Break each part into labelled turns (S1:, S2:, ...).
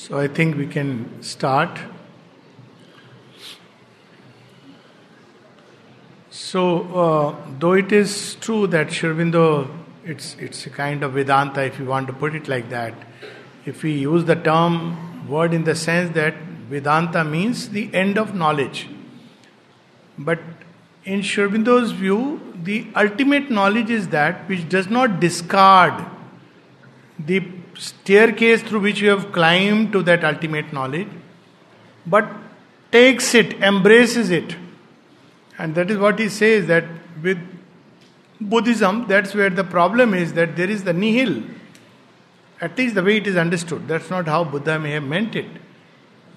S1: So I think we can start. So, uh, though it is true that Sri Aurobindo, it's it's a kind of Vedanta, if you want to put it like that. If we use the term word in the sense that Vedanta means the end of knowledge, but in Sri Aurobindo's view, the ultimate knowledge is that which does not discard the staircase through which you have climbed to that ultimate knowledge, but takes it, embraces it. And that is what he says that with Buddhism, that's where the problem is that there is the nihil. At least the way it is understood. That's not how Buddha may have meant it.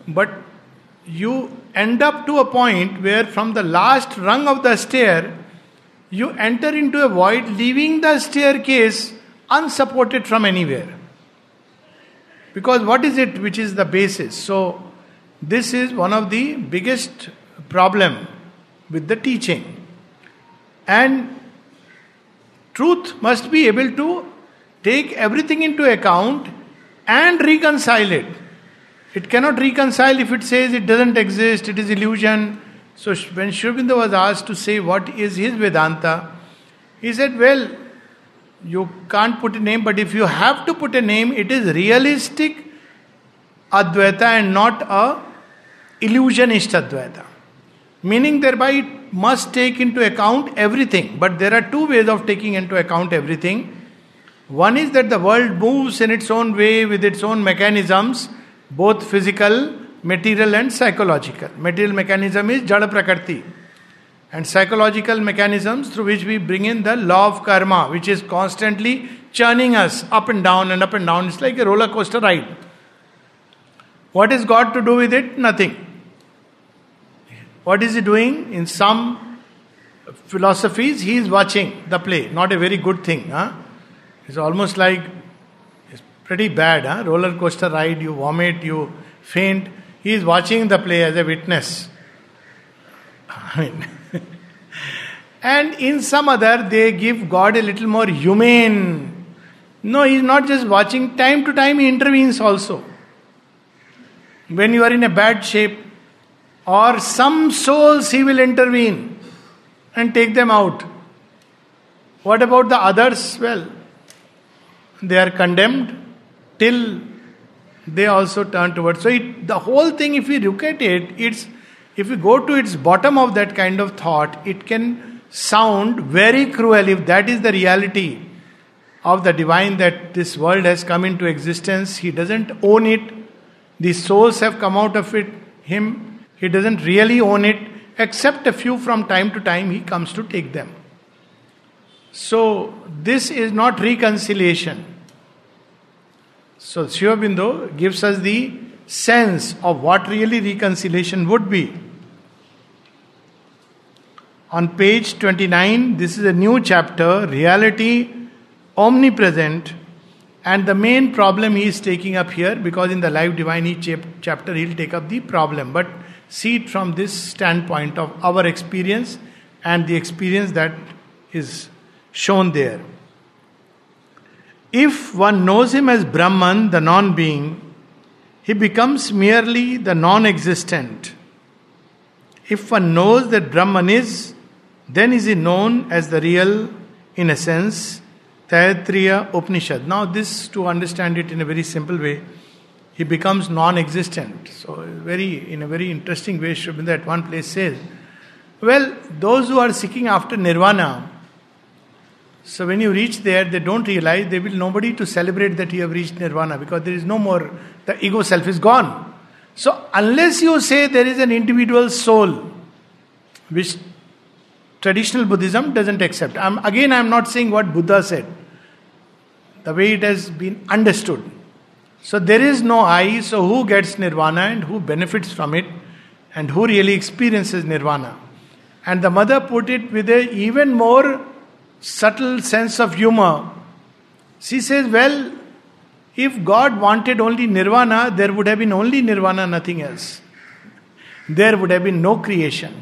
S1: But you end up to a point where from the last rung of the stair, you enter into a void, leaving the staircase unsupported from anywhere. Because what is it which is the basis? So, this is one of the biggest problem with the teaching. And truth must be able to take everything into account and reconcile it. It cannot reconcile if it says it doesn't exist, it is illusion. So when Aurobindo was asked to say what is his Vedanta, he said, Well, you can't put a name, but if you have to put a name, it is realistic Advaita and not a illusionist Advaita. Meaning thereby it must take into account everything. But there are two ways of taking into account everything. One is that the world moves in its own way with its own mechanisms both physical, material, and psychological. Material mechanism is Jada Prakriti, and psychological mechanisms through which we bring in the law of karma, which is constantly churning us up and down and up and down. It's like a roller coaster ride. What is God to do with it? Nothing. What is He doing? In some philosophies, He is watching the play. Not a very good thing. Huh? It's almost like it's pretty bad, huh? roller coaster ride, you vomit, you faint. He is watching the play as a witness. Mean, and in some other, they give God a little more humane. No, he is not just watching, time to time, he intervenes also. When you are in a bad shape, or some souls, he will intervene and take them out. What about the others? Well, they are condemned till they also turn towards. So it, the whole thing, if we look at it, it's if we go to its bottom of that kind of thought, it can sound very cruel if that is the reality of the divine that this world has come into existence. He doesn't own it. The souls have come out of it. Him, he doesn't really own it, except a few from time to time he comes to take them. So this is not reconciliation. So Sri Aurobindo gives us the sense of what really reconciliation would be. On page 29, this is a new chapter, reality omnipresent. And the main problem he is taking up here, because in the Life Divine each chapter he'll take up the problem. But see it from this standpoint of our experience and the experience that is shown there. If one knows him as Brahman, the non being, he becomes merely the non existent. If one knows that Brahman is, then is he known as the real, in a sense, Taittiriya Upanishad. Now, this to understand it in a very simple way, he becomes non existent. So, very in a very interesting way, Aurobindo at one place says, Well, those who are seeking after nirvana, so when you reach there, they don't realize they will nobody to celebrate that you have reached nirvana because there is no more the ego self is gone. So unless you say there is an individual soul, which traditional Buddhism doesn't accept. I'm, again, I'm not saying what Buddha said, the way it has been understood. So there is no I, so who gets nirvana and who benefits from it and who really experiences nirvana? And the mother put it with a even more subtle sense of humor. She says, Well, if God wanted only nirvana, there would have been only nirvana, nothing else. There would have been no creation.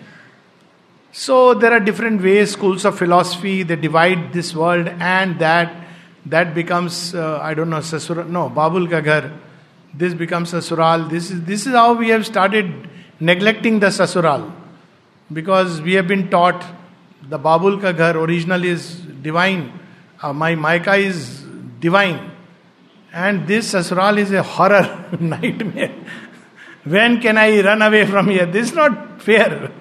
S1: So there are different ways, schools of philosophy, they divide this world and that. That becomes, uh, I don't know, Sasura, no, Babul Gagar. this becomes sasural. This is this is how we have started neglecting the sasural. Because we have been taught the Babul ka original is divine. Uh, my Maika is divine. And this sasural is a horror nightmare. when can I run away from here? This is not fair.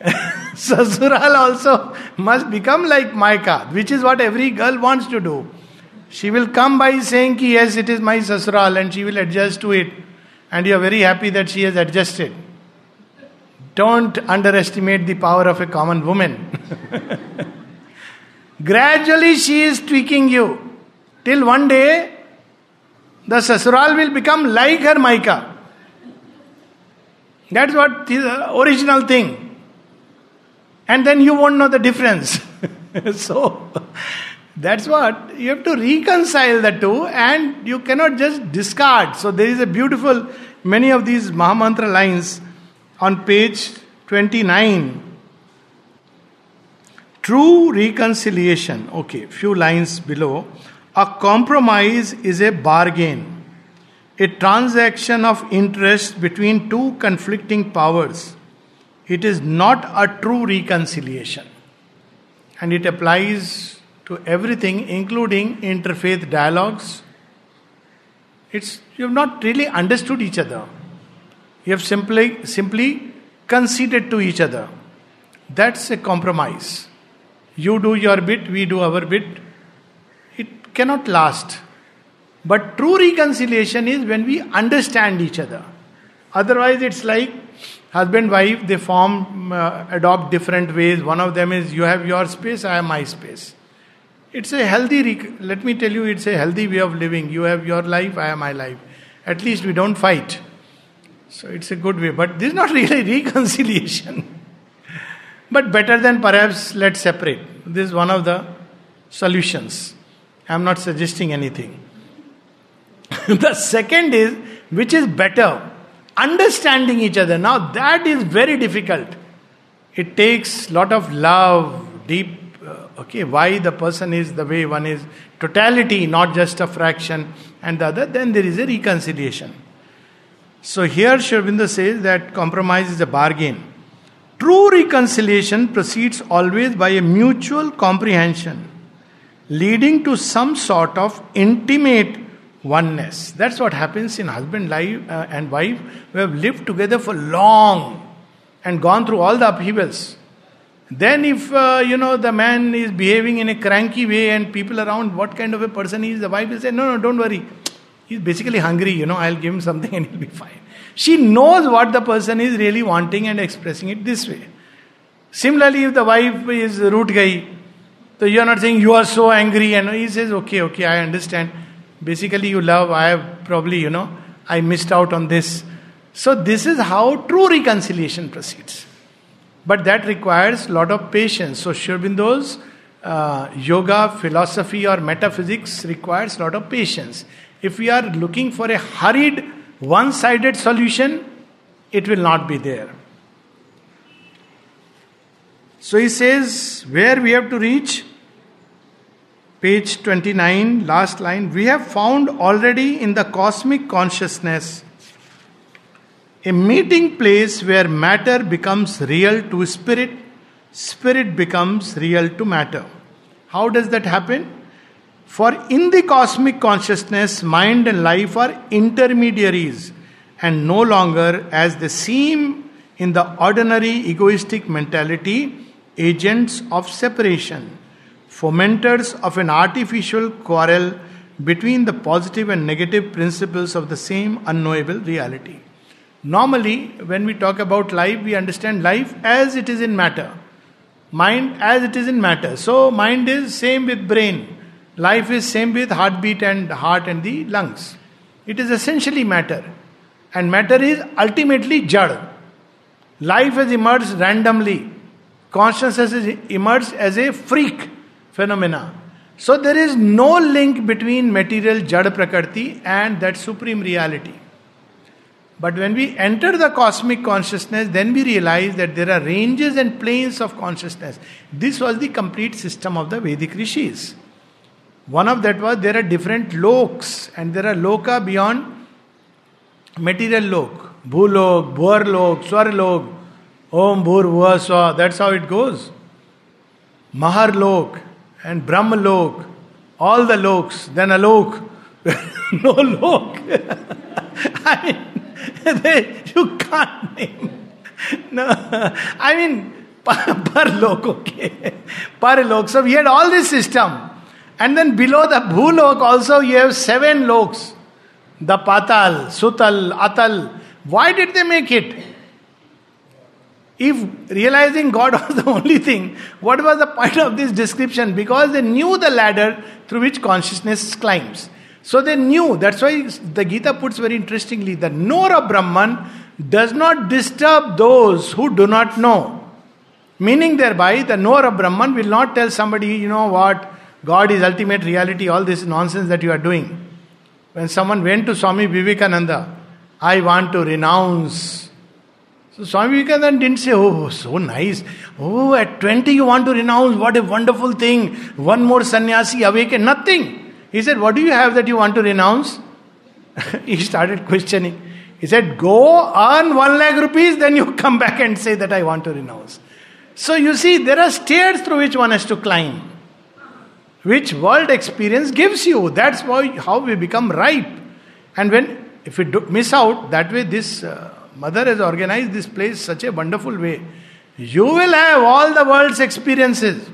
S1: Sasural also must become like Maika, which is what every girl wants to do. She will come by saying, Yes, it is my Sasural, and she will adjust to it. And you are very happy that she has adjusted. Don't underestimate the power of a common woman. Gradually, she is tweaking you. Till one day, the Sasural will become like her Maika. That's what the original thing and then you won't know the difference. so, that's what you have to reconcile the two, and you cannot just discard. So, there is a beautiful, many of these Mahamantra lines on page 29. True reconciliation, okay, few lines below. A compromise is a bargain, a transaction of interest between two conflicting powers it is not a true reconciliation. And it applies to everything, including interfaith dialogues. It's you have not really understood each other. You have simply simply conceded to each other. That's a compromise. You do your bit, we do our bit. It cannot last. But true reconciliation is when we understand each other. Otherwise, it's like husband wife they form uh, adopt different ways one of them is you have your space i have my space it's a healthy rec- let me tell you it's a healthy way of living you have your life i have my life at least we don't fight so it's a good way but this is not really reconciliation but better than perhaps let's separate this is one of the solutions i'm not suggesting anything the second is which is better understanding each other. Now that is very difficult. It takes lot of love, deep. Uh, okay, why the person is the way one is, totality, not just a fraction, and the other. Then there is a reconciliation. So here Aurobindo says that compromise is a bargain. True reconciliation proceeds always by a mutual comprehension, leading to some sort of intimate oneness. That's what happens in husband life uh, and wife who have lived together for long and gone through all the upheavals. Then, if uh, you know the man is behaving in a cranky way and people around, what kind of a person he is, the wife will say, "No, no, don't worry. He's basically hungry. You know, I'll give him something and he'll be fine." She knows what the person is really wanting and expressing it this way. Similarly, if the wife is root guy, so you are not saying you are so angry, and he says, "Okay, okay, I understand." Basically, you love, I have probably, you know, I missed out on this. So, this is how true reconciliation proceeds. But that requires lot of patience. So, Sri uh, yoga, philosophy, or metaphysics requires lot of patience. If we are looking for a hurried, one sided solution, it will not be there. So he says, where we have to reach? Page 29, last line. We have found already in the cosmic consciousness a meeting place where matter becomes real to spirit, spirit becomes real to matter. How does that happen? For in the cosmic consciousness, mind and life are intermediaries and no longer, as they seem in the ordinary egoistic mentality, agents of separation fomenters of an artificial quarrel between the positive and negative principles of the same unknowable reality. Normally, when we talk about life, we understand life as it is in matter, mind as it is in matter. So, mind is same with brain, life is same with heartbeat and heart and the lungs. It is essentially matter, and matter is ultimately jad. Life has emerged randomly. Consciousness has emerged as a freak phenomena. So there is no link between material Jad Prakriti and that supreme reality. But when we enter the cosmic consciousness, then we realize that there are ranges and planes of consciousness. This was the complete system of the Vedic rishis. One of that was there are different loks, and there are loka beyond material lok. Bhulok, Bhuarlok, Swarlok, Om Bhur Bhuva That's how it goes. Maharlok and Brahmalok, all the loks, then Alok, no lok. I mean, they, you can't name. No, I mean, per lok, okay. Per lok. So we had all this system. And then below the Bhulok also you have seven loks. The Patal, Sutal, Atal. Why did they make it? If realizing God was the only thing, what was the point of this description? Because they knew the ladder through which consciousness climbs. So they knew, that's why the Gita puts very interestingly the knower of Brahman does not disturb those who do not know. Meaning thereby, the knower of Brahman will not tell somebody, you know what, God is ultimate reality, all this nonsense that you are doing. When someone went to Swami Vivekananda, I want to renounce. So Swami Vivekananda didn't say, Oh, so nice. Oh, at 20 you want to renounce. What a wonderful thing. One more sannyasi awaken. Nothing. He said, What do you have that you want to renounce? he started questioning. He said, Go earn one lakh rupees, then you come back and say that I want to renounce. So you see, there are stairs through which one has to climb which world experience gives you. That's why how we become ripe. And when if we do, miss out that way, this uh, mother has organized this place such a wonderful way. You will have all the world's experiences.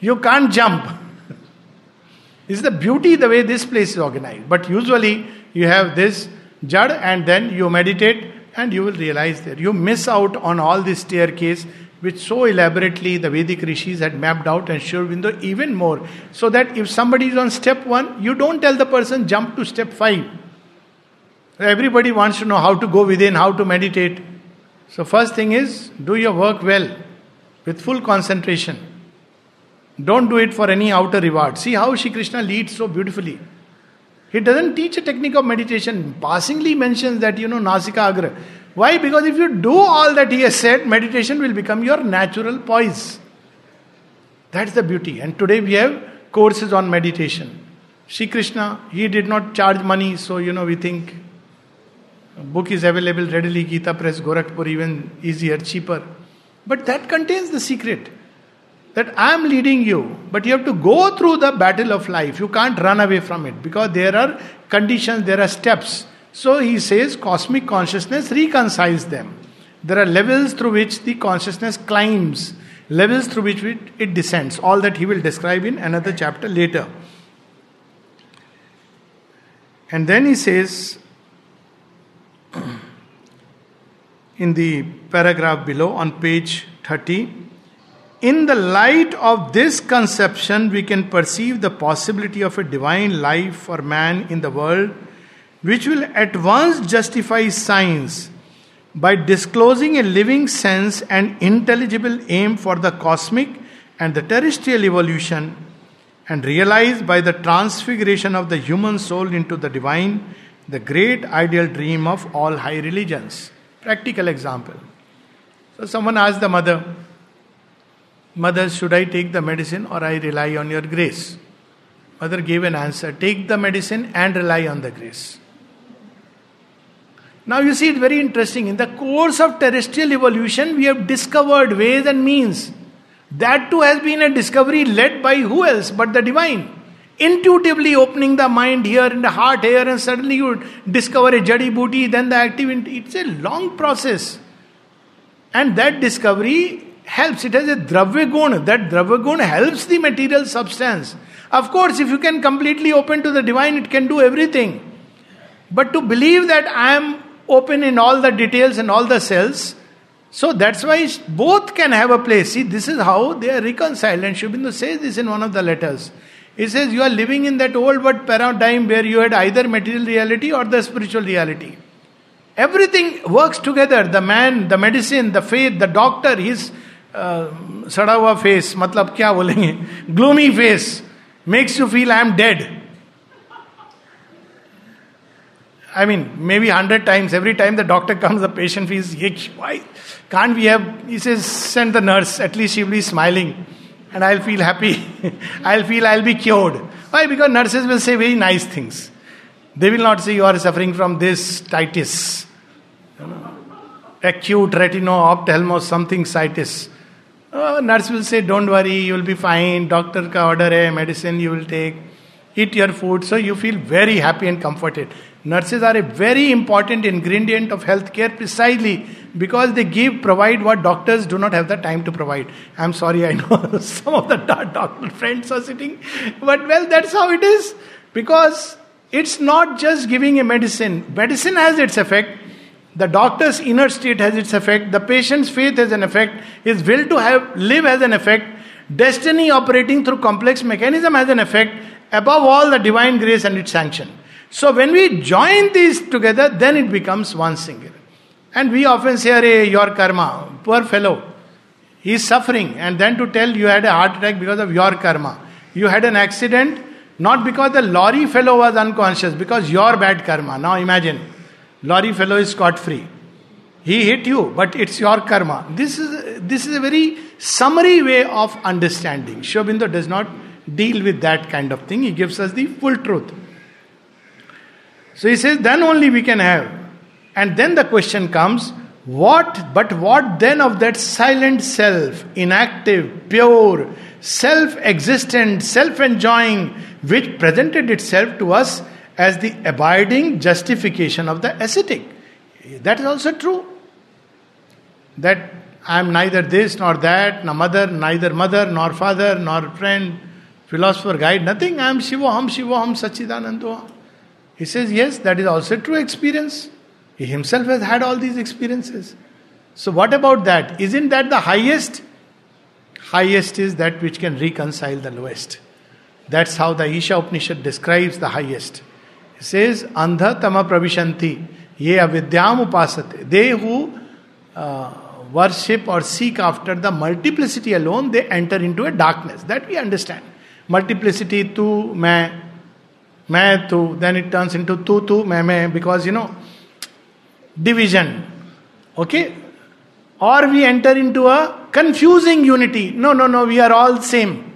S1: You can't jump. Is the beauty the way this place is organized. But usually you have this jad and then you meditate and you will realize that you miss out on all this staircase which so elaborately the Vedic rishis had mapped out and Sri Aurobindo even more. So that if somebody is on step one, you don't tell the person jump to step five. Everybody wants to know how to go within, how to meditate. So, first thing is do your work well with full concentration. Don't do it for any outer reward. See how Shri Krishna leads so beautifully. He doesn't teach a technique of meditation. Passingly mentions that, you know, Nasika Agra. Why? Because if you do all that he has said, meditation will become your natural poise. That's the beauty. And today we have courses on meditation. Shri Krishna, he did not charge money, so you know we think book is available readily, Gita Press, Gorakhpur, even easier, cheaper. But that contains the secret that I am leading you, but you have to go through the battle of life. You can't run away from it because there are conditions, there are steps. So he says cosmic consciousness reconciles them. There are levels through which the consciousness climbs, levels through which it, descends. All that he will describe in another chapter later. And then he says, in the paragraph below on page 30, in the light of this conception, we can perceive the possibility of a divine life for man in the world which will at once justify science by disclosing a living sense and intelligible aim for the cosmic and the terrestrial evolution, and realized by the transfiguration of the human soul into the divine, the great ideal dream of all high religions. Practical example. So, someone asked the mother, Mother, should I take the medicine or I rely on your grace? Mother gave an answer take the medicine and rely on the grace. Now you see, it's very interesting. In the course of terrestrial evolution, we have discovered ways and means. That too has been a discovery led by who else but the divine. Intuitively opening the mind here and the heart here, and suddenly you discover a jadi booty, then the activity. It's a long process. And that discovery helps. It has a dravya. That dravya helps the material substance. Of course, if you can completely open to the divine, it can do everything. But to believe that I am open in all the details and all the cells. So that's why both can have a place. See, this is how they are reconciled. And Sri Aurobindo says this in one of the letters. He says, You are living in that old world paradigm where you had either material reality or the spiritual reality. Everything works together. The man, the medicine, the faith, the doctor, his uh, सड़ा हुआ face मतलब क्या बोलेंगे gloomy face makes you feel I am dead I mean, maybe hundred times. Every time the doctor comes, the patient feels, why can't we have? He says, send the nurse. At least she'll be smiling, and I'll feel happy. I'll feel I'll be cured. Why? Because nurses will say very nice things. They will not say you are suffering from this titis, acute retino something citis. Uh, nurse will say, don't worry, you will be fine. Doctor ka order hai, medicine you will take. Eat your food. So you feel very happy and comforted. Nurses are a very important ingredient of healthcare precisely because they give, provide what doctors do not have the time to provide. I'm sorry, I know some of the doctor friends are sitting, but well, that's how it is because it's not just giving a medicine. Medicine has its effect. The doctor's inner state has its effect. The patient's faith has an effect. His will to have live has an effect. Destiny operating through complex mechanism has an effect. Above all, the divine grace and its sanction. So when we join these together, then it becomes one single. And we often say, Arey, your karma, poor fellow. He is suffering. And then to tell you had a heart attack because of your karma. You had an accident, not because the lorry fellow was unconscious, because your bad karma. Now imagine, lorry fellow is scot free. He hit you, but it's your karma. This is this is a very summary way of understanding. Sri Aurobindo does not deal with that kind of thing. He gives us the full truth. So he says, then only we can have. And then the question comes, what, but what then of that silent self, inactive, pure, self existent, self enjoying, which presented itself to us as the abiding justification of the ascetic? That is also true. That I am neither this nor that, nor mother, neither mother, nor father, nor friend, philosopher, guide, nothing. I am Shivoham, Shivoham, Sachidananda. He says, Yes, that is also true experience. He himself has had all these experiences. So, what about that? Isn't that the highest? Highest is that which can reconcile the lowest. That's how the Isha Upanishad describes the highest. He says, Andha tama pravishanti, ye avidyam upasate. They who uh, worship or seek after the multiplicity alone, they enter into a darkness. That we understand. Multiplicity tu, मैं मैं tu, then it turns into tu tu, मैं मैं, because you know, division. Okay? Or we enter into a confusing unity. No, no, no, we are all same.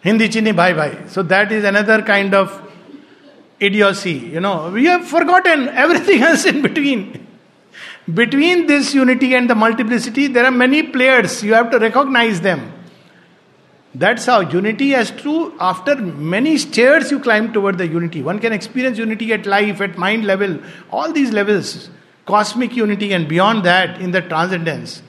S1: Hindi chini bhai bhai. So that is another kind of idiocy. You know, we have forgotten everything else in between. Between this unity and the multiplicity, there are many players. You have to recognize them. That's how unity as true. After many stairs, you climb toward the unity. One can experience unity at life, at mind level, all these levels, cosmic unity, and beyond that in the transcendence.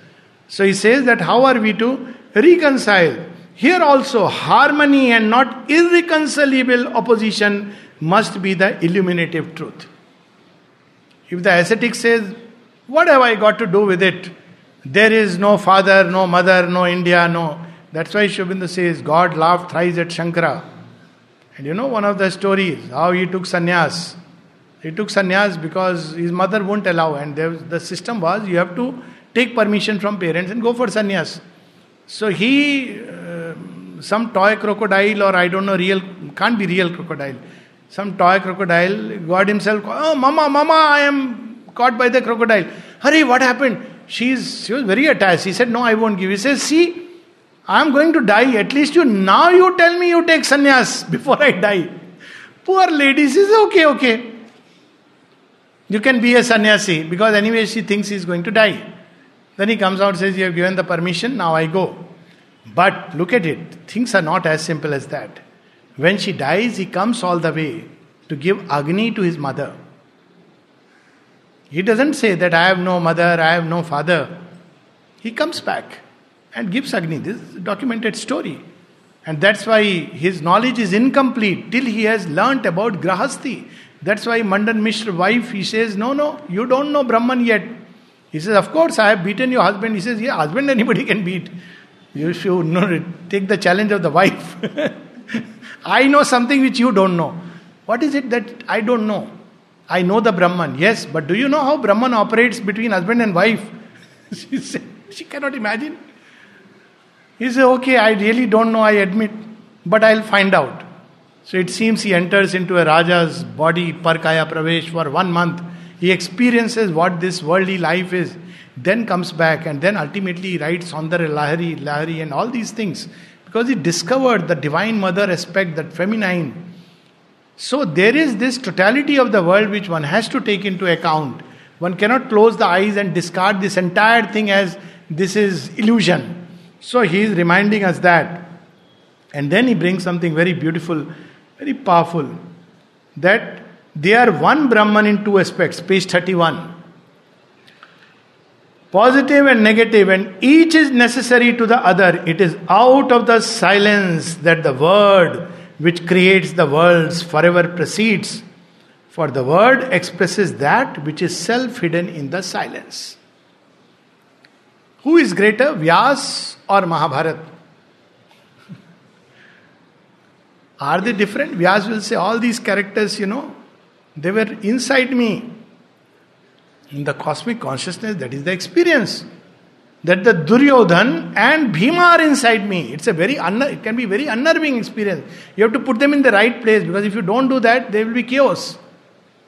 S1: So he says that how are we to reconcile? Here also, harmony and not irreconcilable opposition must be the illuminative truth. If the ascetic says, What have I got to do with it? There is no father, no mother, no India, no. That's why Sri says God laughed thrice at Shankara. And you know one of the stories, how he took sannyas. He took sannyas because his mother won't allow, and was, the system was you have to take permission from parents and go for sannyas. So he, uh, some toy crocodile or I don't know, real, can't be real crocodile. Some toy crocodile, God himself, oh, mama, mama, I am caught by the crocodile. Hurry, what happened? She's, she was very attached. He said, no, I won't give. He says, see, I am going to die. At least you now you tell me you take sannyas before I die. Poor lady says, okay, okay. You can be a sannyasi because anyway she thinks he's going to die. Then he comes out says, You have given the permission, now I go. But look at it, things are not as simple as that. When she dies, he comes all the way to give Agni to his mother. He doesn't say that I have no mother, I have no father. He comes back and gives Agni. This is documented story. And that's why his knowledge is incomplete till he has learnt about Grahasti. That's why Mandan Mishra wife, he says, No, no, you don't know Brahman yet. He says, Of course, I have beaten your husband. He says, Yeah, husband anybody can beat. You should know, take the challenge of the wife. I know something which you don't know. What is it that I don't know? I know the Brahman, yes, but do you know how Brahman operates between husband and wife? she said, she cannot imagine. He says, Okay, I really don't know, I admit, but I'll find out. So it seems he enters into a Raja's body, Parkaya Pravesh, for one month. He experiences what this worldly life is, then comes back, and then ultimately he writes Saundarya Lahari, Lahari, and all these things. because he discovered the divine mother aspect, that feminine. So there is this totality of the world which one has to take into account. One cannot close the eyes and discard this entire thing as this is illusion. So he is reminding us that. And then he brings something very beautiful, very powerful. That they are one Brahman in two aspects, page 31. Positive and negative, and each is necessary to the other. It is out of the silence that the word which creates the worlds forever proceeds. For the word expresses that which is self hidden in the silence. Who is greater, Vyas or Mahabharata? Are they different? Vyas will say, all these characters, you know, they were inside me. In the cosmic consciousness, that is the experience. That the Duryodhan and Bhima are inside me. It's a very it can be very unnerving experience. You have to put them in the right place because if you don't do that, there will be chaos.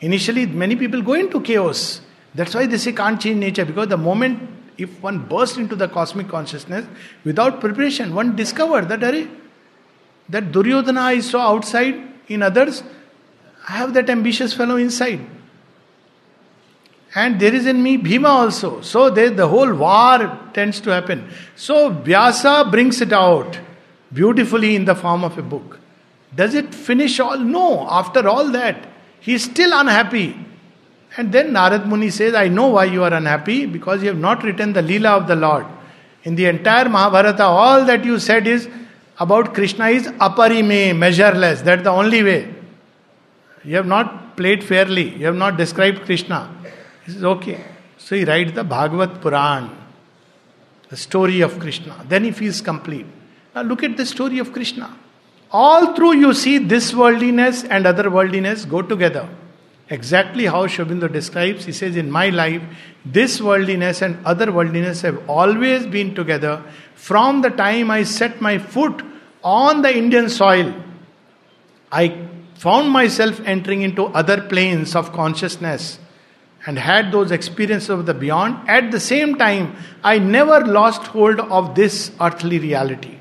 S1: Initially, many people go into chaos. That's why they say can't change nature because the moment if one bursts into the cosmic consciousness without preparation, one discovered that that Duryodhana I saw outside in others, I have that ambitious fellow inside. And there is in me Bhima also. So there, the whole war tends to happen. So Vyasa brings it out beautifully in the form of a book. Does it finish all? No. After all that, he is still unhappy. And then Narad Muni says, I know why you are unhappy because you have not written the Leela of the Lord. In the entire Mahabharata, all that you said is about Krishna is aparime, measureless. That's the only way. You have not played fairly. You have not described Krishna. Says, okay. So he writes the Bhagavad Puran, the story of Krishna. Then he feels complete. Now look at the story of Krishna. All through you see this worldliness and other worldliness go together. Exactly how Sri describes, he says, In my life, this worldliness and other worldliness have always been together from the time I set my foot on the Indian soil. I found myself entering into other planes of consciousness and had those experiences of the beyond. At the same time, I never lost hold of this earthly reality.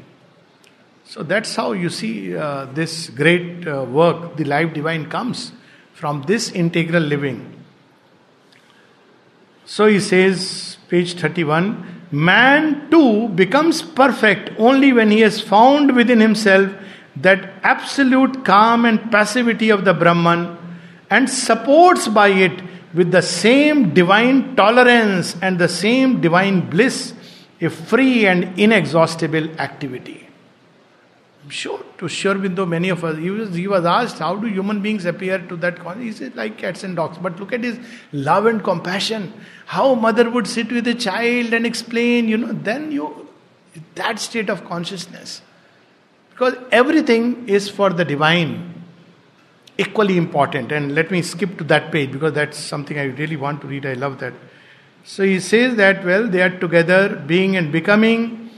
S1: So that's how you see uh, this great uh, work, the life divine, comes from this integral living. So he says, page 31 Man too becomes perfect only when he has found within himself that absolute calm and passivity of the Brahman and supports by it with the same divine tolerance and the same divine bliss a free and inexhaustible activity. I'm sure to Sri Aurobindo, many of us, he was, he was asked, How do human beings appear to that? consciousness? He said, Like cats and dogs. But look at his love and compassion. How mother would sit with a child and explain, you know, then you, that state of consciousness. Because everything is for the divine equally important. And let me skip to that page because that's something I really want to read. I love that. So he says that, well, they are together, being and becoming,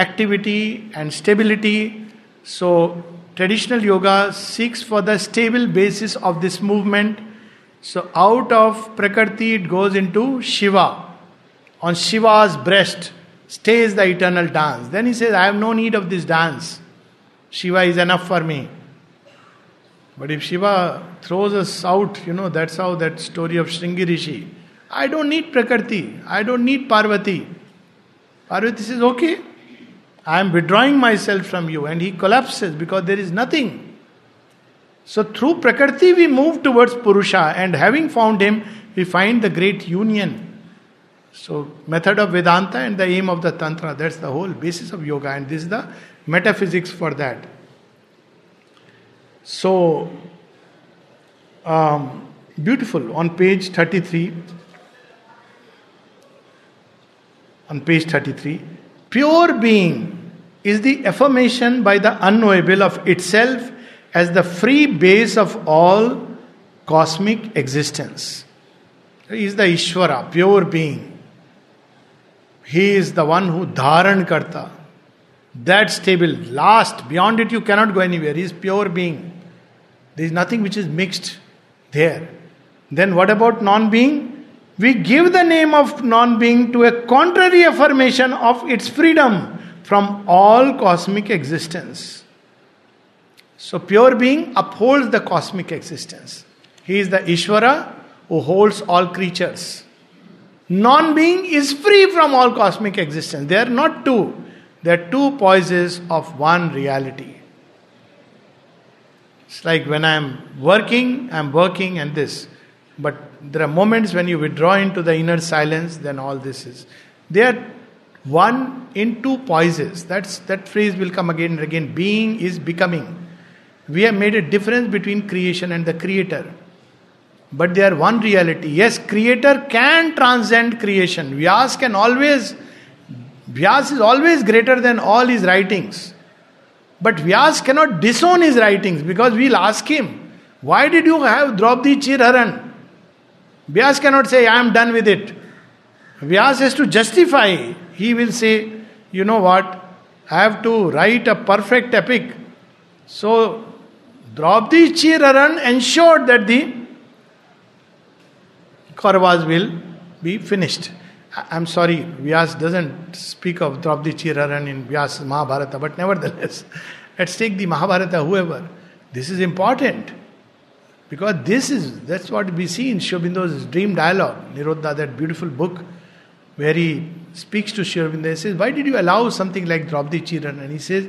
S1: activity and stability. So traditional yoga seeks for the stable basis of this movement. So out of Prakriti it goes into Shiva. On Shiva's breast stays the eternal dance. Then he says, I have no need of this dance. Shiva is enough for me. But if Shiva throws us out, you know, that's how that story of Bhringi Rishi. I don't need Prakriti. I don't need Parvati. Parvati says, okay, I am withdrawing myself from you. And he collapses because there is nothing. So through Prakriti we move towards Purusha and having found him, we find the great union. So method of Vedanta and the aim of the Tantra, that's the whole basis of yoga and this is the metaphysics for that. So, um, beautiful. On page 33, on page 33, pure being is the affirmation by the unknowable of itself as the free base of all cosmic existence. He is the Ishvara, pure being. He is the one who dharan karta. That stable, last, beyond it you cannot go anywhere. He is pure being. There is nothing which is mixed there. Then what about non being? We give the name of non being to a contrary affirmation of its freedom from all cosmic existence. So, pure being upholds the cosmic existence. He is the Ishvara who holds all creatures. Non being is free from all cosmic existence. They are not two, they are two poises of one reality. It's like when I'm working, I'm working and this. But there are moments when you withdraw into the inner silence, then all this is. They are one in two poises. That's that phrase will come again and again. Being is becoming. We have made a difference between creation and the creator. But they are one reality. Yes, creator can transcend creation. Vyas can always Vyas is always greater than all his writings. But Vyas cannot disown his writings because we'll ask him, Why did you have Draupadi Chirharan? Vyas cannot say, I am done with it. Vyas has to justify. He will say, You know what? I have to write a perfect epic. So, Draupadi Chirharan ensured that the Kauravas will be finished. I'm sorry, Vyas doesn't speak of Draupadi Chirharan in Vyas Mahabharata, but nevertheless, let's take the Mahabharata, whoever. This is important. Because this is, that's what we see in Sri Aurobindo's Dream Dialogue, Nirodha, that beautiful book, where he speaks to Aurobindo. He says, Why did you allow something like Draupadi Chirharan? And he says,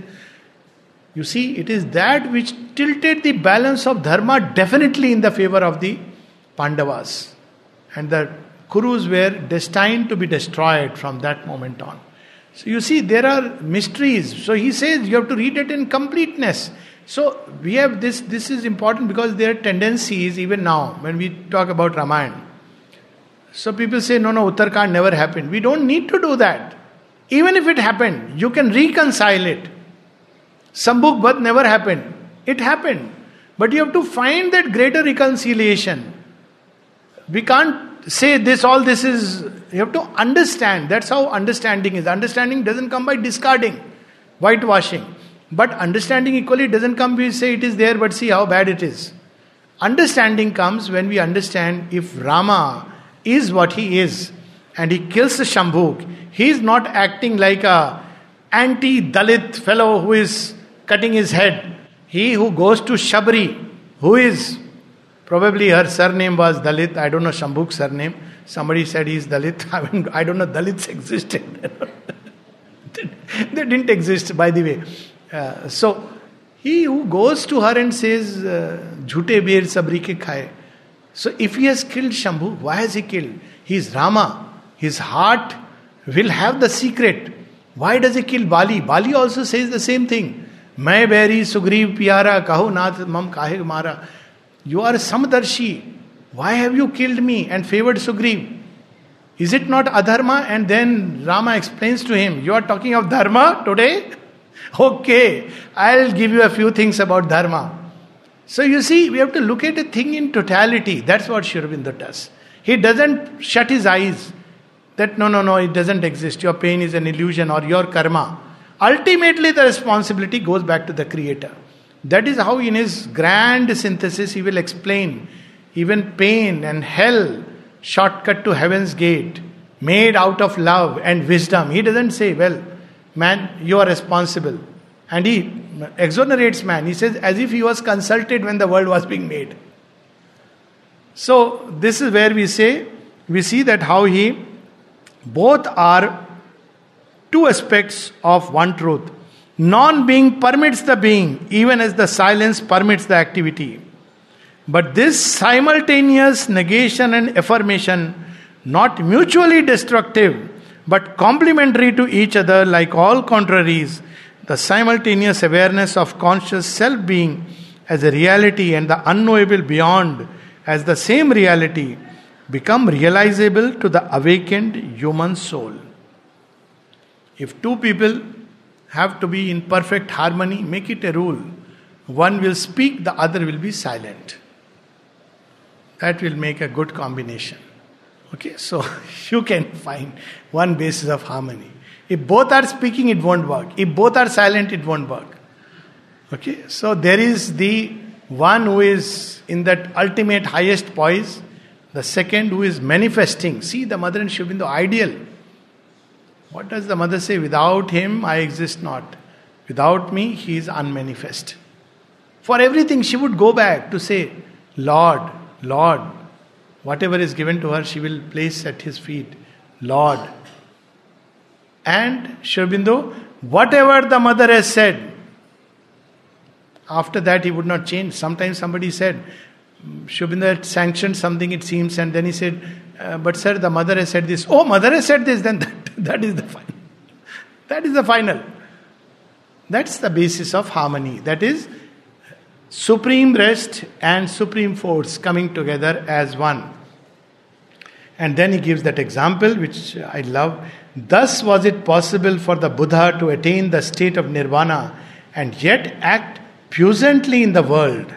S1: You see, it is that which tilted the balance of dharma definitely in the favor of the Pandavas. And the Kurus were destined to be destroyed from that moment on. So you see, there are mysteries. So he says you have to read it in completeness. So we have this, this is important because there are tendencies even now when we talk about Ramayana. So people say, no, no, Uttarkand never happened. We don't need to do that. Even if it happened, you can reconcile it. Shambhuk never happened. It happened. But you have to find that greater reconciliation. We can't say this, all this is, you have to understand. That's how understanding is. Understanding doesn't come by discarding, whitewashing. But understanding equally doesn't come we say it is there, but see how bad it is. Understanding comes when we understand if Rama is what he is and he kills Shambhuk, he is not acting like a anti-Dalit fellow who is cutting his head. He who goes to Shabri, who is Probably her surname was Dalit. I don't know Shambhuk's surname. Somebody said he's Dalit. I, mean, I don't know Dalits existed. they didn't exist, by the way. So he who goes to her and says झूठे बेर सबरी के खाए so if he has killed Shambhu why has he killed he is Rama his heart will have the secret why does a kill Bali Bali also says the same thing मैं बैरी सुग्रीव प्यारा कहो नाथ मम काहे मारा you are Samdarshi why have you killed me and favoured Sugriva is it not adharma and then Rama explains to him you are talking of dharma today Okay, I'll give you a few things about dharma. So you see, we have to look at a thing in totality. That's what Sri Aurobindo does. He doesn't shut his eyes that no, no, no, it doesn't exist. Your pain is an illusion or your karma. Ultimately, the responsibility goes back to the Creator. That is how, in his grand synthesis, he will explain even pain and hell, shortcut to heaven's gate, made out of love and wisdom. He doesn't say, Well, man, you are responsible. And he exonerates man. He says, as if he was consulted when the world was being made. So, this is where we say, we see that how he, both are two aspects of one truth. Non being permits the being, even as the silence permits the activity. But this simultaneous negation and affirmation, not mutually destructive, but complementary to each other, like all contraries, the simultaneous awareness of conscious self being as a reality and the unknowable beyond as the same reality, become realizable to the awakened human soul. If two people have to be in perfect harmony, make it a rule. One will speak, the other will be silent. That will make a good combination. Okay, so you can find one basis of harmony. If both are speaking, it won't work. If both are silent, it won't work. Okay, so there is the one who is in that ultimate highest poise, the second who is manifesting. See the mother and Aurobindo ideal. What does the mother say? Without him, I exist not. Without me, he is unmanifest. For everything, she would go back to say, Lord, Lord. Whatever is given to her, she will place at his feet. Lord. And Sri whatever the mother has said, after that he would not change. Sometimes somebody said, Sri had sanctioned something, it seems, and then he said, uh, But sir, the mother has said this. Oh, mother has said this, then that, that is the final. That is the final. That's the basis of harmony. That is supreme rest and supreme force coming together as one. And then he gives that example, which I love. Thus was it possible for the Buddha to attain the state of nirvana and yet act puissantly in the world,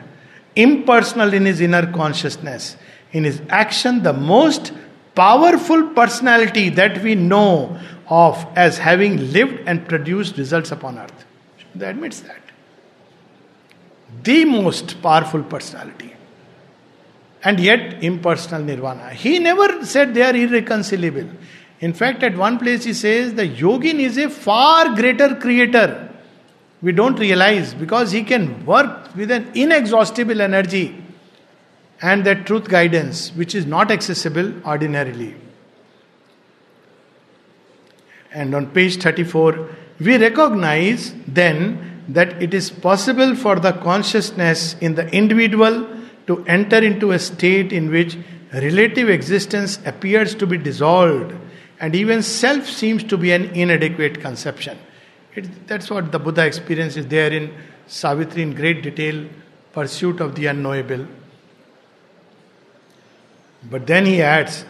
S1: impersonal in his inner consciousness. In his action, the most powerful personality that we know of as having lived and produced results upon earth. He admits that. The most powerful personality and yet impersonal nirvana. He never said they are irreconcilable. In fact, at one place he says the yogin is a far greater creator. We don't realize because he can work with an inexhaustible energy and that truth guidance which is not accessible ordinarily. And on page 34, we recognize then that it is possible for the consciousness in the individual to enter into a state in which relative existence appears to be dissolved and even self seems to be an inadequate conception. It, that's what the Buddha experiences there in Savitri in great detail, pursuit of the unknowable. But then he adds,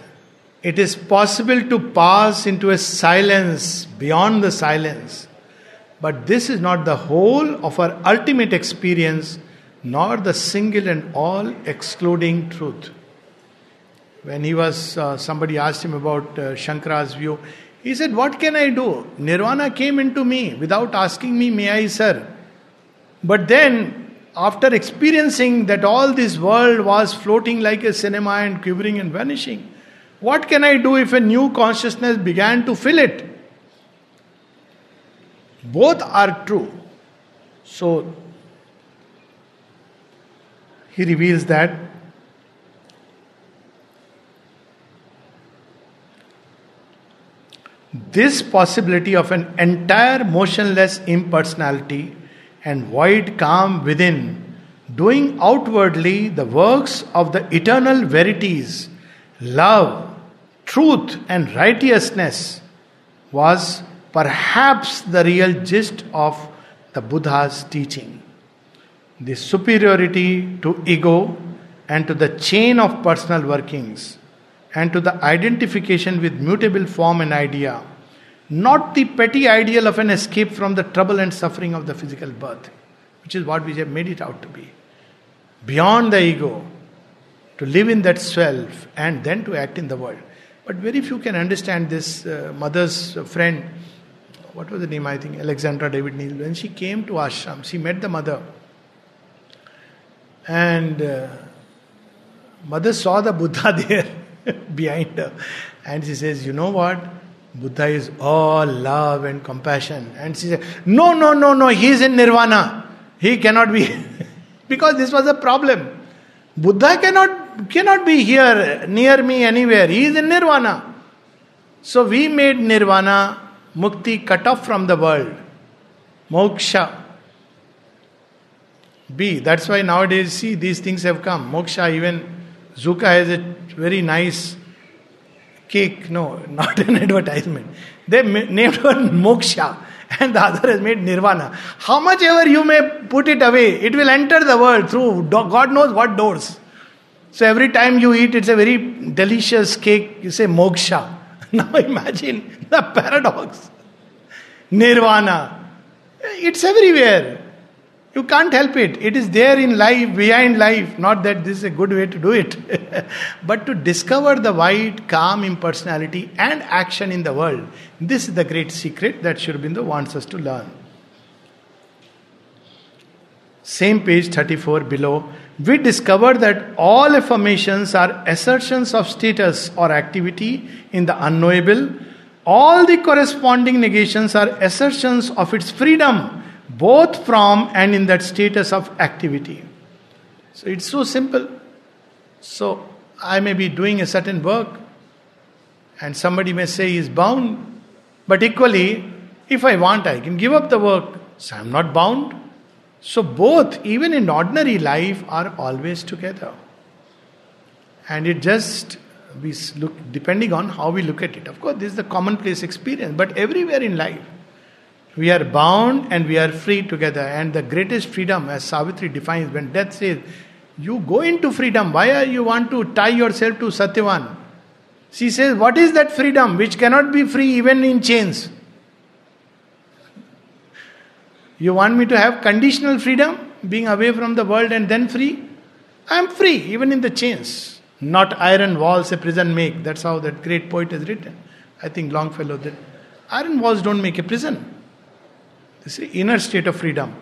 S1: it is possible to pass into a silence beyond the silence. But this is not the whole of our ultimate experience nor the single and all excluding truth. When he was, uh, somebody asked him about uh, Shankara's view, he said, What can I do? Nirvana came into me without asking me, May I, sir? But then, after experiencing that all this world was floating like a cinema and quivering and vanishing, what can I do if a new consciousness began to fill it? Both are true. So, he reveals that this possibility of an entire motionless impersonality and void calm within, doing outwardly the works of the eternal verities, love, truth, and righteousness, was perhaps the real gist of the Buddha's teaching the superiority to ego and to the chain of personal workings and to the identification with mutable form and idea, not the petty ideal of an escape from the trouble and suffering of the physical birth, which is what we have made it out to be. Beyond the ego, to live in that self and then to act in the world. But very few can understand this. Uh, mother's friend, what was the name? I think Alexandra David Néel. When she came to ashram, she met the mother and uh, mother saw the Buddha there behind her. And she says, You know what? Buddha is all love and compassion. And she said, No, no, no, no, he is in nirvana. He cannot be. because this was a problem. Buddha cannot, cannot be here near me anywhere. He is in nirvana. So we made nirvana, mukti, cut off from the world. Moksha B. That's why nowadays, see, these things have come. Moksha, even Zuka has a very nice cake. No, not an advertisement. They named one Moksha and the other has made Nirvana. How much ever you may put it away, it will enter the world through God knows what doors. So every time you eat, it's a very delicious cake. You say Moksha. Now imagine the paradox. Nirvana. It's everywhere. You can't help it. It is there in life, behind life. Not that this is a good way to do it, but to discover the wide, calm impersonality and action in the world. This is the great secret that Sri Aurobindo wants us to learn. Same page 34 below, we discover that all affirmations are assertions of status or activity in the unknowable, All the corresponding negations are assertions of its freedom, both from and in that status of activity. So it's so simple. So I may be doing a certain work, and somebody may say he is bound, but equally, if I want, I can give up the work. So I'm not bound. So both, even in ordinary life, are always together. And it just we look depending on how we look at it. Of course, this is the commonplace experience, but everywhere in life, we are bound and we are free together. And the greatest freedom, as Savitri defines, when death says, you go into freedom. Why are you want to tie yourself to Satyavan? She says, What is that freedom which cannot be free even in chains? You want me to have conditional freedom, being away from the world and then free? I am free, even in the chains. Not iron walls a prison make. That's how that great poet has written. I think Longfellow did. Iron walls don't make a prison. This is inner state of freedom.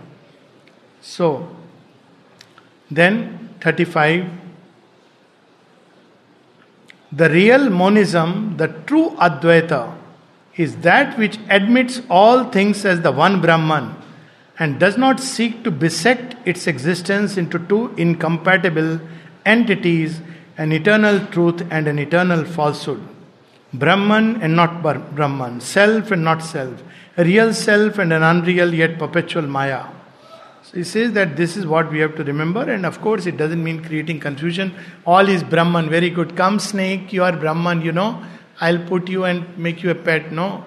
S1: So, then 35. The real monism, the true Advaita, is that which admits all things as the one Brahman and does not seek to bisect its existence into two incompatible entities an eternal truth and an eternal falsehood. Brahman and not Brahman, self and not self, a real self and an unreal yet perpetual Maya. So he says that this is what we have to remember, and of course, it doesn't mean creating confusion. All is Brahman, very good. Come, snake, you are Brahman, you know, I'll put you and make you a pet. No.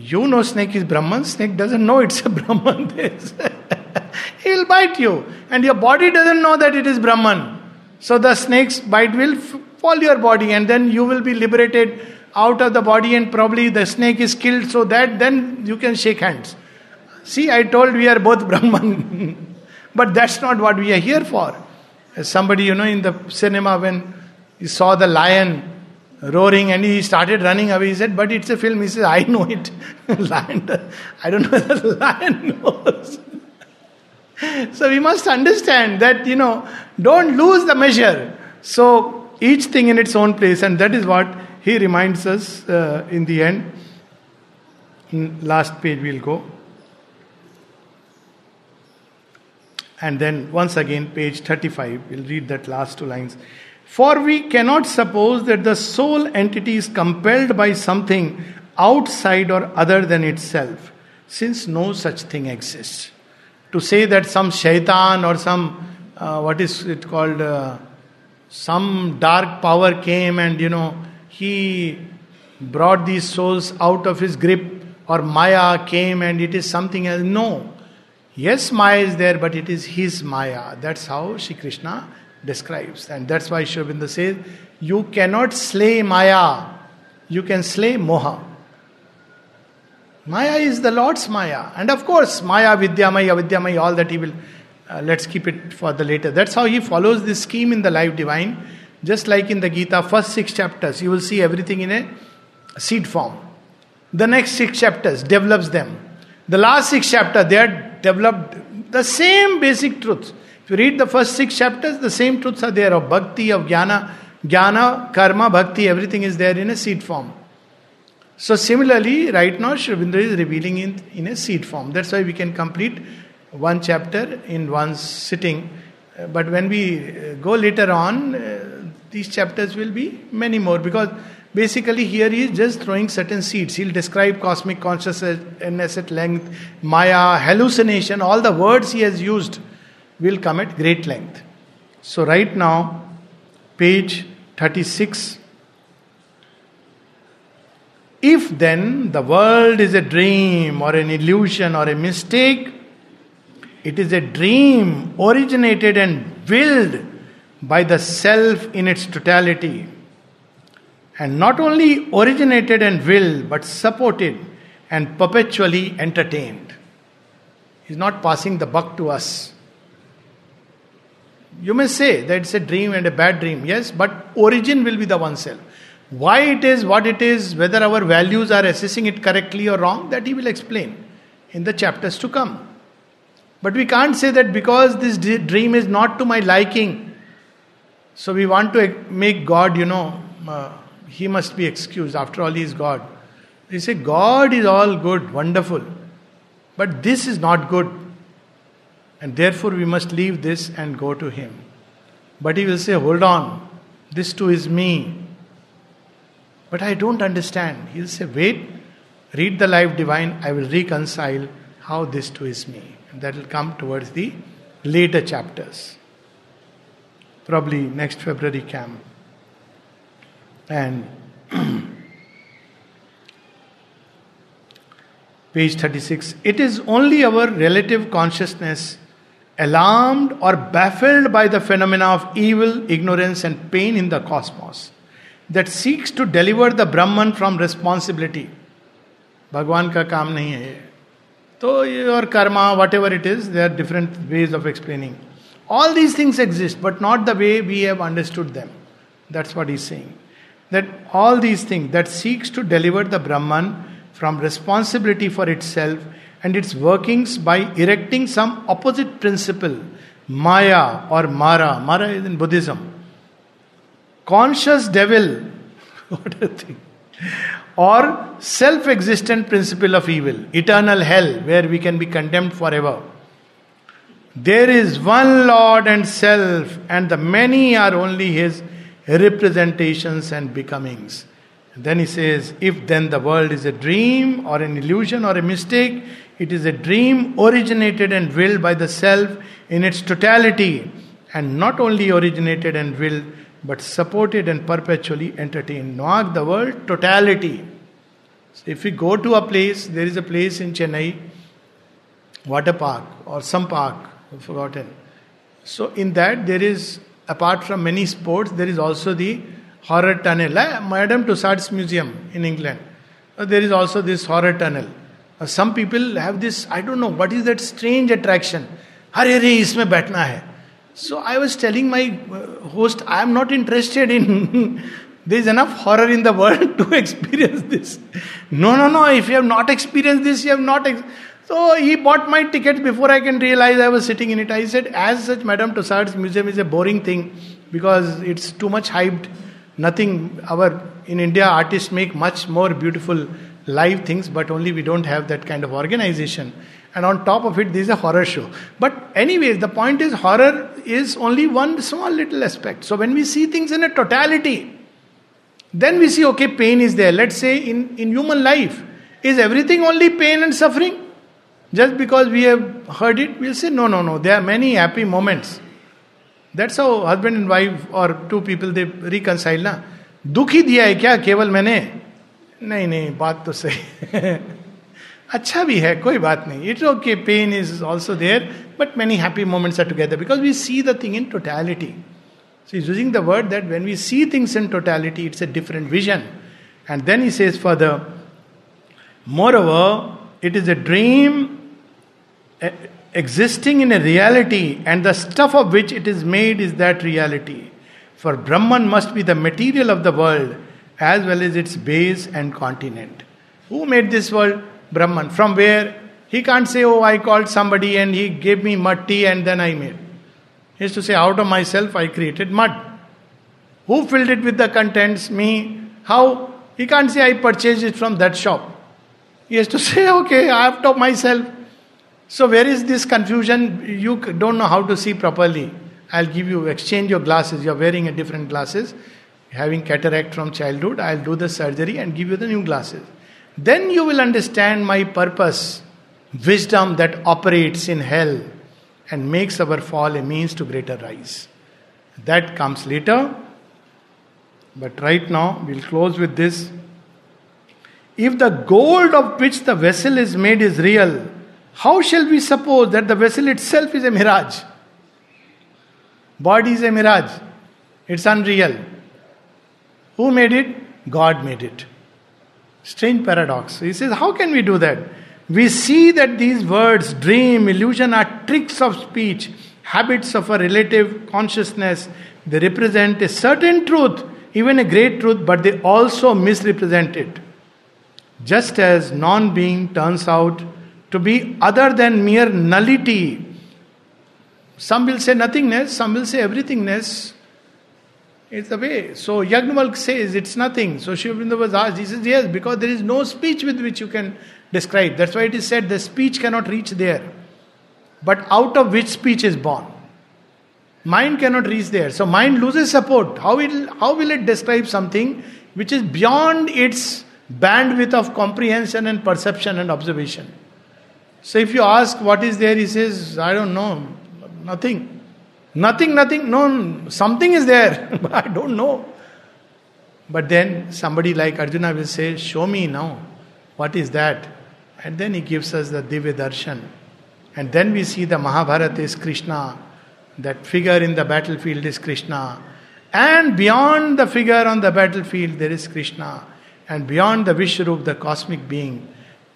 S1: You know snake is Brahman, snake doesn't know it's a Brahman. he will bite you, and your body doesn't know that it is Brahman. So the snake's bite will fall your body, and then you will be liberated out of the body, and probably the snake is killed, so that then you can shake hands. See, I told we are both Brahman. but that's not what we are here for. As somebody, you know, in the cinema, when he saw the lion roaring and he started running away, he said, But it's a film. He says, I know it. lion, I don't know whether the lion knows. so we must understand that, you know, don't lose the measure. So each thing in its own place, and that is what he reminds us uh, in the end. In last page we'll go. And then once again, page 35, we'll read that last two lines. For we cannot suppose that the sole entity is compelled by something outside or other than itself, since no such thing exists. To say that some shaitan or some uh, what is it called uh, some dark power came and you know he brought these souls out of his grip or maya came and it is something else. No. Yes maya is there but it is his maya. That's how Shri Krishna describes and that's why Sri says you cannot slay maya you can slay moha Maya is the Lord's Maya. And of course, Maya, Vidyamaya, Avidyamaya, all that he will. Uh, let's keep it for the later. That's how he follows this scheme in the life divine. Just like in the Gita, first six chapters, you will see everything in a seed form. The next six chapters develops them. The last six chapters, they are developed the same basic truths. If you read the first six chapters, the same truths are there of bhakti, of jnana, jnana, karma, bhakti, everything is there in a seed form. So similarly, right now Aurobindo is revealing in, in a seed form. That's why we can complete one chapter in one sitting. Uh, but when we uh, go later on, uh, these chapters will be many more because basically here he is just throwing certain seeds. He'll describe cosmic consciousness at length, Maya, hallucination, all the words he has used will come at great length. So right now, page 36 if then the world is a dream or an illusion or a mistake, it is a dream originated and willed by the self in its totality. And not only originated and willed, but supported and perpetually entertained. He's not passing the buck to us. You may say that it's a dream and a bad dream, yes, but origin will be the one self. Why it is what it is, whether our values are assessing it correctly or wrong, that he will explain in the chapters to come. But we can't say that because this dream is not to my liking, so we want to make God, you know, uh, he must be excused. After all, he is God. We say, God is all good, wonderful, but this is not good. And therefore, we must leave this and go to Him. But He will say, Hold on, this too is me. But I don't understand. He'll say, Wait, read the life divine, I will reconcile how this too is me. And that will come towards the later chapters. Probably next February camp. And page 36 it is only our relative consciousness alarmed or baffled by the phenomena of evil, ignorance, and pain in the cosmos that seeks to deliver the Brahman from responsibility. भगवान का काम नहीं है ये तो ये और Karma what ever it is they are different ways of explaining all these things exist but not the way we have understood them that's what is saying that all these things that seeks to deliver the Brahman from responsibility for itself and its workings by erecting some opposite principle, Maya or Mara. Mara is in Buddhism. Conscious devil, what a thing. Or self existent principle of evil, eternal hell, where we can be condemned forever. There is one Lord and self, and the many are only his representations and becomings. Then he says, if then the world is a dream or an illusion or a mistake, it is a dream originated and willed by the self in its totality, and not only originated and willed, but supported and perpetually entertained. Noak, the word totality. So if we go to a place, there is a place in Chennai, water park or some park, I've forgotten. So in that there is apart from many sports, there is also the horror tunnel. Like Madame Tussauds Museum in England. There is also this horror tunnel. Uh, some people have this, I don't know, what is that strange attraction? अरे अरे इसमें बैठना है So I was telling my uh, host, I am not interested in. there is enough horror in the world to experience this. No, no, no. If you have not experienced this, you have not. Ex- so he bought my ticket before I can realize I was sitting in it. I said, as such, Madame Tussauds Museum is a boring thing because it's too much hyped. Nothing, our, in India, artists make much more beautiful live things, but only we don't have that kind of organization. And on top of it, there's a horror show. But, anyways, the point is, horror is only one small little aspect. So, when we see things in a totality, then we see, okay, pain is there. Let's say in, in human life, is everything only pain and suffering? Just because we have heard it, we'll say, no, no, no, there are many happy moments. That's how husband and wife or two people they reconcile ना दुख ही दिया है क्या केवल मैंने नहीं नहीं, बात तो सही अच्छा भी है, कोई बात नहीं। It's okay pain is also there but many happy moments are together because we see the thing in totality so is using the word that when we see things in totality it's a different vision and then he says for the moreover it is a dream existing in a reality and the stuff of which it is made is that reality for Brahman must be the material of the world as well as its base and continent. Who made this world? Brahman. From where? He can't say, Oh, I called somebody and he gave me mud tea and then I made. He has to say, Out of myself I created mud. Who filled it with the contents? Me. How? He can't say, I purchased it from that shop. He has to say, Okay, out of myself. So, where is this confusion? You don't know how to see properly. I'll give you, exchange your glasses. You're wearing a different glasses, having cataract from childhood. I'll do the surgery and give you the new glasses. Then you will understand my purpose, wisdom that operates in hell and makes our fall a means to greater rise. That comes later. But right now, we'll close with this. If the gold of which the vessel is made is real, how shall we suppose that the vessel itself is a mirage? Body is a mirage, it's unreal. Who made it? God made it. Strange paradox. He says, How can we do that? We see that these words, dream, illusion, are tricks of speech, habits of a relative consciousness. They represent a certain truth, even a great truth, but they also misrepresent it. Just as non being turns out to be other than mere nullity. Some will say nothingness, some will say everythingness. It's the way. So Yagnavalk says it's nothing. So Sri Aurobindo was asked, he says, yes, because there is no speech with which you can describe. That's why it is said the speech cannot reach there. But out of which speech is born? Mind cannot reach there. So mind loses support. How will, how will it describe something which is beyond its bandwidth of comprehension and perception and observation? So if you ask what is there, he says, I don't know, nothing. Nothing, nothing, no, something is there, but I don't know. But then somebody like Arjuna will say, Show me now, what is that? And then he gives us the Divya Darshan. And then we see the Mahabharata is Krishna, that figure in the battlefield is Krishna. And beyond the figure on the battlefield, there is Krishna. And beyond the Vishwarup, the cosmic being,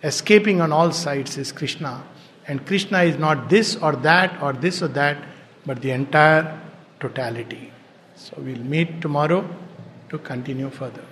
S1: escaping on all sides is Krishna. And Krishna is not this or that or this or that, but the entire totality. So we'll meet tomorrow to continue further.